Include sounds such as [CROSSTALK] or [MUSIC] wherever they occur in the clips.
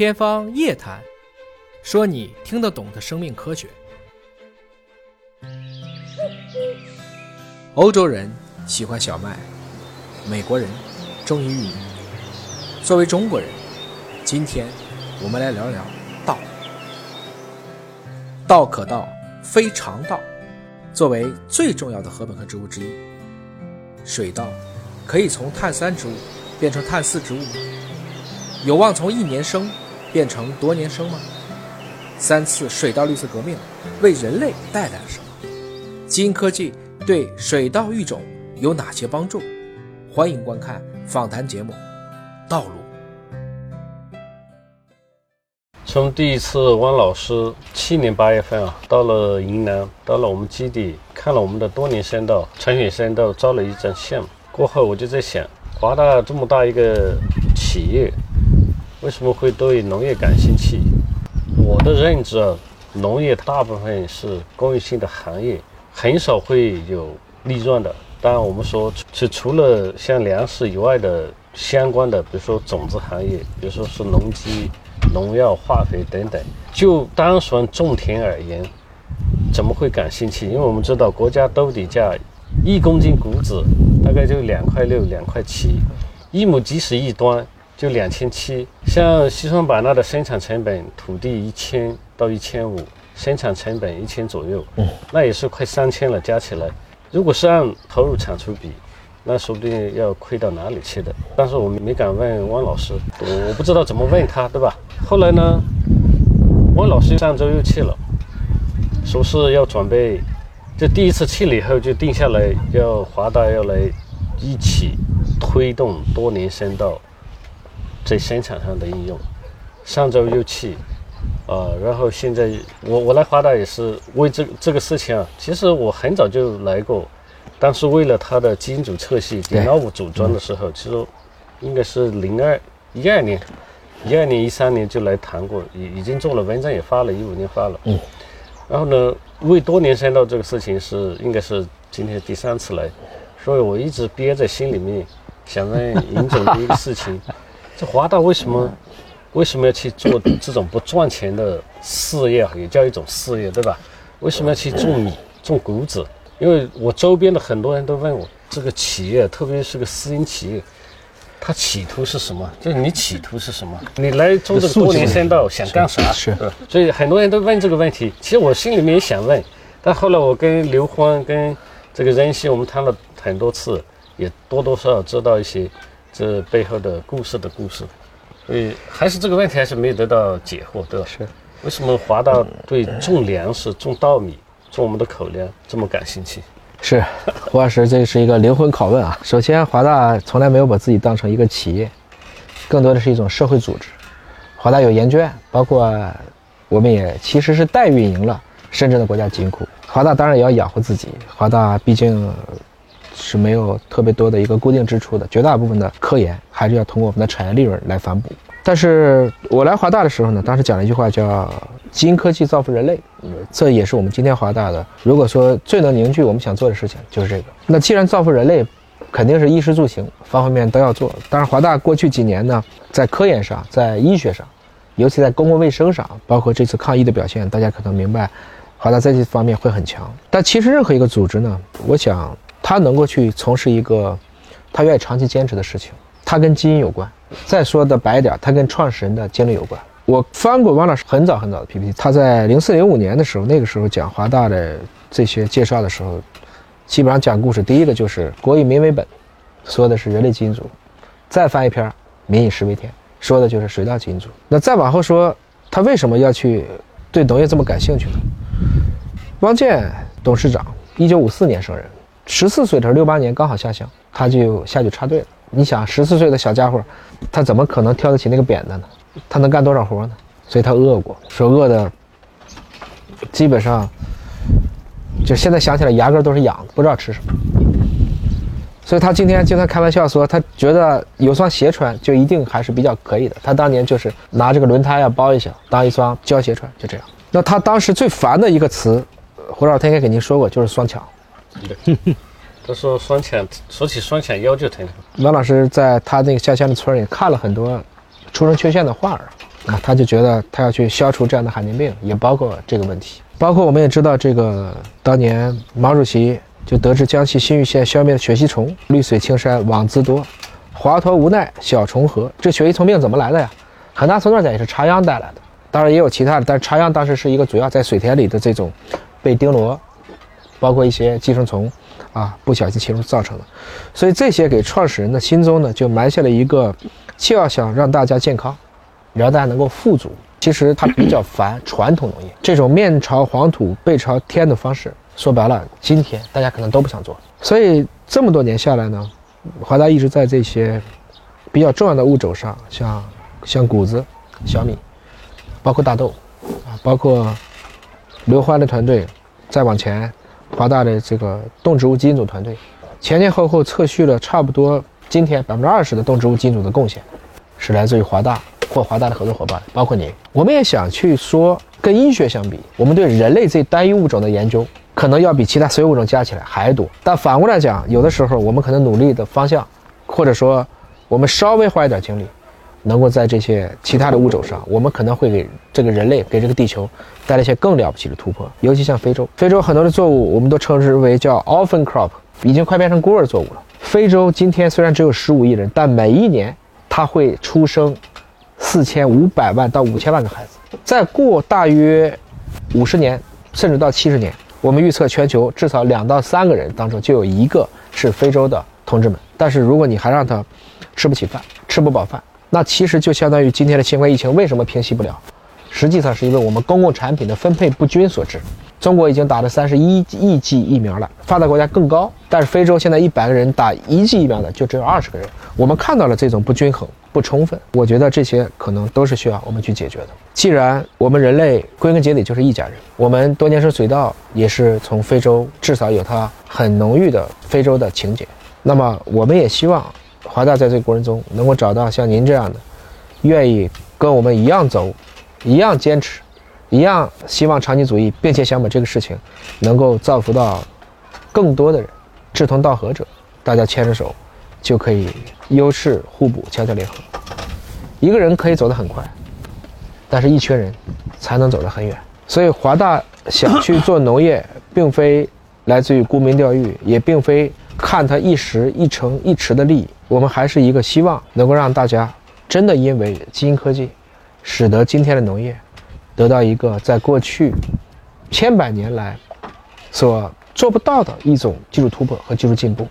天方夜谭，说你听得懂的生命科学。[LAUGHS] 欧洲人喜欢小麦，美国人中意玉米。作为中国人，今天我们来聊聊道。道可道，非常道。作为最重要的禾本科植物之一，水稻可以从碳三植物变成碳四植物？有望从一年生变成多年生吗？三次水稻绿色革命为人类带来了什么？基因科技对水稻育种有哪些帮助？欢迎观看访谈节目《道路》。从第一次汪老师去年八月份啊，到了云南，到了我们基地，看了我们的多年山稻、成品山稻，照了一张相。过后我就在想，华大这么大一个企业。为什么会对农业感兴趣？我的认知，农业大部分是公益性的行业，很少会有利润的。当然，我们说是除了像粮食以外的相关的，比如说种子行业，比如说是农机、农药、化肥等等。就单纯种田而言，怎么会感兴趣？因为我们知道国家兜底价一公斤谷子大概就两块六、两块七，一亩即使一吨。就两千七，像西双版纳的生产成本，土地一千到一千五，生产成本一千左右，嗯，那也是快三千了，加起来，如果是按投入产出比，那说不定要亏到哪里去的。但是我们没敢问汪老师，我我不知道怎么问他，对吧？后来呢，汪老师上周又去了，说是要准备，就第一次去了以后就定下来，要华大要来一起推动多年生稻。在生产上的应用，上周又去，啊，然后现在我我来华大也是为这这个事情啊。其实我很早就来过，当时为了它的基因组测序、d n 组装的时候，其实应该是零二一二年、一二年、一三年就来谈过，已已经做了文章也发了，一五年发了。嗯。然后呢，为多年生到这个事情是应该是今天第三次来，所以我一直憋在心里面，想问尹总的一个事情。这华大为什么为什么要去做这种不赚钱的事业？也叫一种事业，对吧？为什么要去种米、种谷子？因为我周边的很多人都问我，这个企业，特别是个私营企业，它企图是什么？就是你企图是什么？你来种这个多年生稻想干啥？是。所以很多人都问这个问题。其实我心里面也想问，但后来我跟刘欢、跟这个任熙，我们谈了很多次，也多多少少知道一些。这背后的故事的故事，所以还是这个问题还是没有得到解惑，对吧？是。为什么华大对种粮食、种稻米、种我们的口粮这么感兴趣？是，胡老师，这是一个灵魂拷问啊！首先，华大从来没有把自己当成一个企业，更多的是一种社会组织。华大有研究院，包括我们也其实是代运营了深圳的国家基因库。华大当然也要养活自己，华大毕竟。是没有特别多的一个固定支出的，绝大部分的科研还是要通过我们的产业利润来反哺。但是我来华大的时候呢，当时讲了一句话叫“基因科技造福人类”，这也是我们今天华大的。如果说最能凝聚我们想做的事情，就是这个。那既然造福人类，肯定是衣食住行方方面面都要做。当然，华大过去几年呢，在科研上，在医学上，尤其在公共卫生上，包括这次抗疫的表现，大家可能明白，华大在这方面会很强。但其实任何一个组织呢，我想。他能够去从事一个他愿意长期坚持的事情，他跟基因有关。再说的白一点，他跟创始人的经历有关。我翻过汪老师很早很早的 PPT，他在零四零五年的时候，那个时候讲华大的这些介绍的时候，基本上讲故事。第一个就是国以民为本，说的是人类基因组；再翻一篇民以食为天，说的就是水稻基因组。那再往后说，他为什么要去对农业这么感兴趣呢？汪建董事长，一九五四年生人。十四岁的时候，六八年刚好下乡，他就下去插队了。你想，十四岁的小家伙，他怎么可能挑得起那个扁担呢？他能干多少活呢？所以他饿过，说饿的，基本上，就现在想起来牙根都是痒的，不知道吃什么。所以他今天经常开玩笑说，他觉得有双鞋穿就一定还是比较可以的。他当年就是拿这个轮胎要包一下，当一双胶鞋穿，就这样。那他当时最烦的一个词，胡老师应该给您说过，就是双抢。[LAUGHS] 他说双抢，说起双抢腰就疼。王老师在他那个下乡的村里看了很多出生缺陷的患儿，啊，他就觉得他要去消除这样的罕见病，也包括这个问题。包括我们也知道，这个当年毛主席就得知江西新余县消灭了血吸虫，绿水青山枉自多，华佗无奈小虫何。这血吸虫病怎么来的呀？很大程度上也是插秧带来的，当然也有其他的，但是插秧当时是一个主要在水田里的这种被钉螺，包括一些寄生虫啊不小心侵入造成的。所以这些给创始人的心中呢，就埋下了一个，既要想让大家健康，也让大家能够富足。其实他比较烦传统农业这种面朝黄土背朝天的方式，说白了，今天大家可能都不想做。所以这么多年下来呢，华大一直在这些比较重要的物种上，像像谷子、小米，包括大豆，啊，包括刘欢的团队，再往前，华大的这个动植物基因组团队，前前后后测序了差不多今天百分之二十的动植物基因组的贡献，是来自于华大。或华大的合作伙伴，包括您，我们也想去说，跟医学相比，我们对人类这单一物种的研究，可能要比其他所有物种加起来还多。但反过来讲，有的时候我们可能努力的方向，或者说我们稍微花一点精力，能够在这些其他的物种上，我们可能会给这个人类，给这个地球带来一些更了不起的突破。尤其像非洲，非洲很多的作物，我们都称之为叫 orphan crop，已经快变成孤儿作物了。非洲今天虽然只有十五亿人，但每一年它会出生。四千五百万到五千万个孩子，再过大约五十年，甚至到七十年，我们预测全球至少两到三个人当中就有一个是非洲的同志们。但是如果你还让他吃不起饭、吃不饱饭，那其实就相当于今天的新冠疫情为什么平息不了？实际上是因为我们公共产品的分配不均所致。中国已经打了三十一亿剂疫苗了，发达国家更高，但是非洲现在一百个人打一剂疫苗的就只有二十个人。我们看到了这种不均衡、不充分，我觉得这些可能都是需要我们去解决的。既然我们人类归根结底就是一家人，我们多年生水稻也是从非洲，至少有它很浓郁的非洲的情节。那么我们也希望华大在这个过程中能够找到像您这样的，愿意跟我们一样走，一样坚持。一样希望长期主义，并且想把这个事情能够造福到更多的人，志同道合者，大家牵着手就可以优势互补，强强联合。一个人可以走得很快，但是一群人才能走得很远。所以华大想去做农业，并非来自于沽名钓誉，也并非看他一时一成一池的利益。我们还是一个希望能够让大家真的因为基因科技，使得今天的农业。得到一个在过去千百年来所做不到的一种技术突破和技术进步，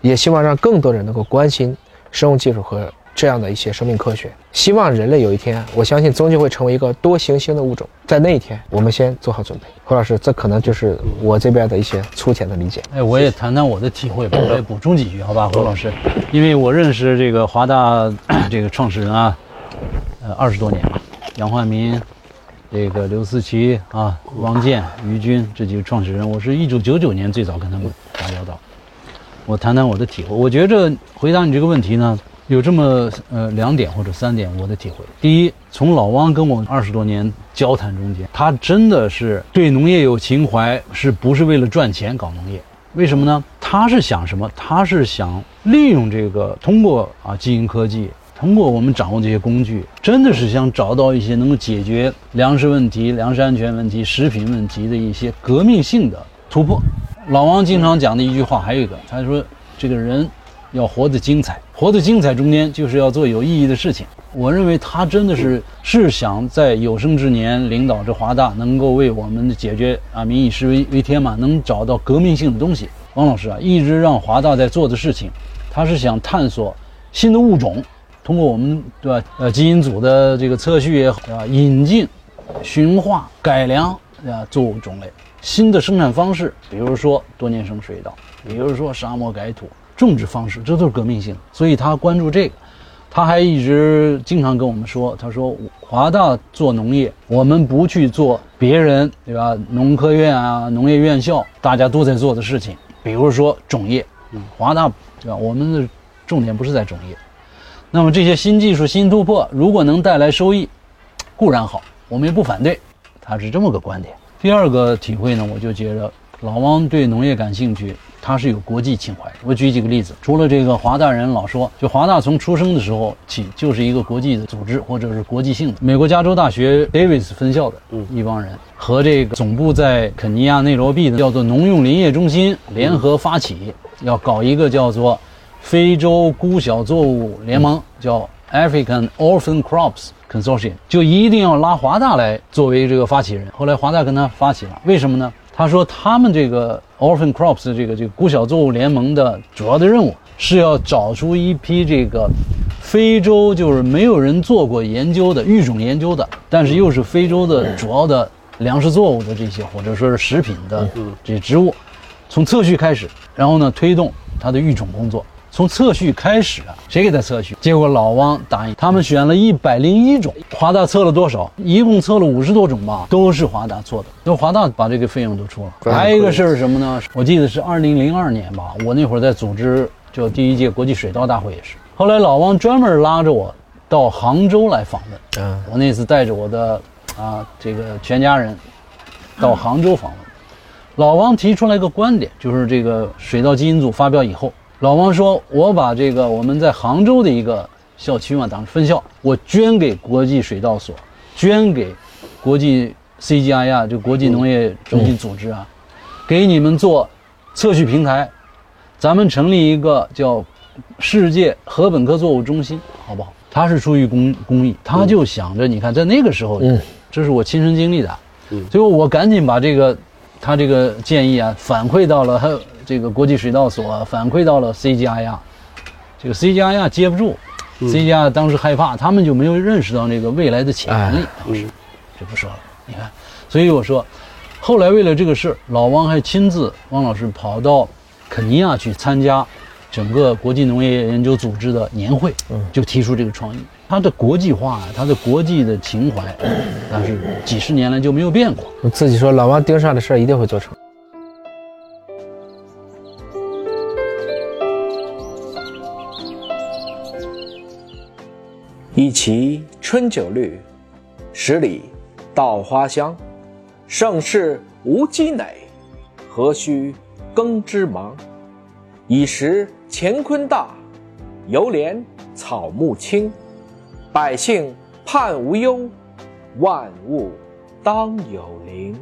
也希望让更多人能够关心生物技术和这样的一些生命科学。希望人类有一天，我相信终究会成为一个多行星的物种。在那一天，我们先做好准备。胡老师，这可能就是我这边的一些粗浅的理解。哎，我也谈谈我的体会吧，[CLEARS THROAT] 我也补充几句，好吧，胡老师，因为我认识这个华大 [COUGHS] 这个创始人啊，呃，二十多年了，杨焕民。这个刘思齐啊，王健、于军这几个创始人，我是一九九九年最早跟他们打交道。我谈谈我的体会。我觉着回答你这个问题呢，有这么呃两点或者三点我的体会。第一，从老汪跟我二十多年交谈中间，他真的是对农业有情怀，是不是为了赚钱搞农业？为什么呢？他是想什么？他是想利用这个通过啊基因科技。通过我们掌握这些工具，真的是想找到一些能够解决粮食问题、粮食安全问题、食品问题的一些革命性的突破。老王经常讲的一句话，还有一个，他说：“这个人要活得精彩，活得精彩中间就是要做有意义的事情。”我认为他真的是是想在有生之年领导着华大，能够为我们的解决啊民以食为为天嘛，能找到革命性的东西。王老师啊，一直让华大在做的事情，他是想探索新的物种。通过我们对吧？呃，基因组的这个测序也好，啊，引进、驯化、改良啊作物种类，新的生产方式，比如说多年生水稻，比如说沙漠改土种植方式，这都是革命性。所以他关注这个，他还一直经常跟我们说，他说华大做农业，我们不去做别人对吧？农科院啊，农业院校大家都在做的事情，比如说种业，嗯华大对吧？我们的重点不是在种业。那么这些新技术、新突破，如果能带来收益，固然好，我们也不反对。他是这么个观点。第二个体会呢，我就觉得老汪对农业感兴趣，他是有国际情怀。我举几个例子，除了这个华大人老说，就华大从出生的时候起就是一个国际的组织或者是国际性的。美国加州大学 Davis 分校的一帮人和这个总部在肯尼亚内罗毕的叫做农用林业中心联合发起，要搞一个叫做非洲孤小作物联盟，叫 African Orphan Crops Consortium，就一定要拉华大来作为这个发起人。后来华大跟他发起了，为什么呢？他说他们这个 Orphan Crops 这个这个孤小作物联盟的主要的任务是要找出一批这个非洲就是没有人做过研究的育种研究的，但是又是非洲的主要的粮食作物的这些或者说是食品的这些植物，从测序开始，然后呢推动它的育种工作。从测序开始啊，谁给他测序？结果老汪答应，他们选了一百零一种，华大测了多少？一共测了五十多种吧，都是华大做的，那华大把这个费用都出了。还有一个事儿是什么呢？我记得是二零零二年吧，我那会儿在组织就第一届国际水稻大会也是。后来老汪专门拉着我到杭州来访问，嗯，我那次带着我的啊这个全家人到杭州访问，老汪提出来一个观点，就是这个水稻基因组发表以后。老王说：“我把这个我们在杭州的一个校区嘛，当时分校，我捐给国际水稻所，捐给国际 CGI 啊，就国际农业中心组织啊，给你们做测序平台，咱们成立一个叫世界禾本科作物中心，好不好？他是出于公公益，他就想着，你看在那个时候，嗯，这是我亲身经历的，嗯，所以我赶紧把这个他这个建议啊反馈到了他。”这个国际水稻所反馈到了 CGI 亚，这个 CGI 亚接不住，CGI 当时害怕，他们就没有认识到那个未来的潜力，当时就不说了。你看，所以我说，后来为了这个事儿，老汪还亲自，汪老师跑到肯尼亚去参加整个国际农业研究组织的年会，就提出这个创意。他的国际化，他的国际的情怀，但是几十年来就没有变过。我自己说，老汪盯上的事儿一定会做成。一骑春酒绿，十里稻花香。盛世无积馁，何须耕织忙？已识乾坤大，犹怜草木青。百姓盼无忧，万物当有灵。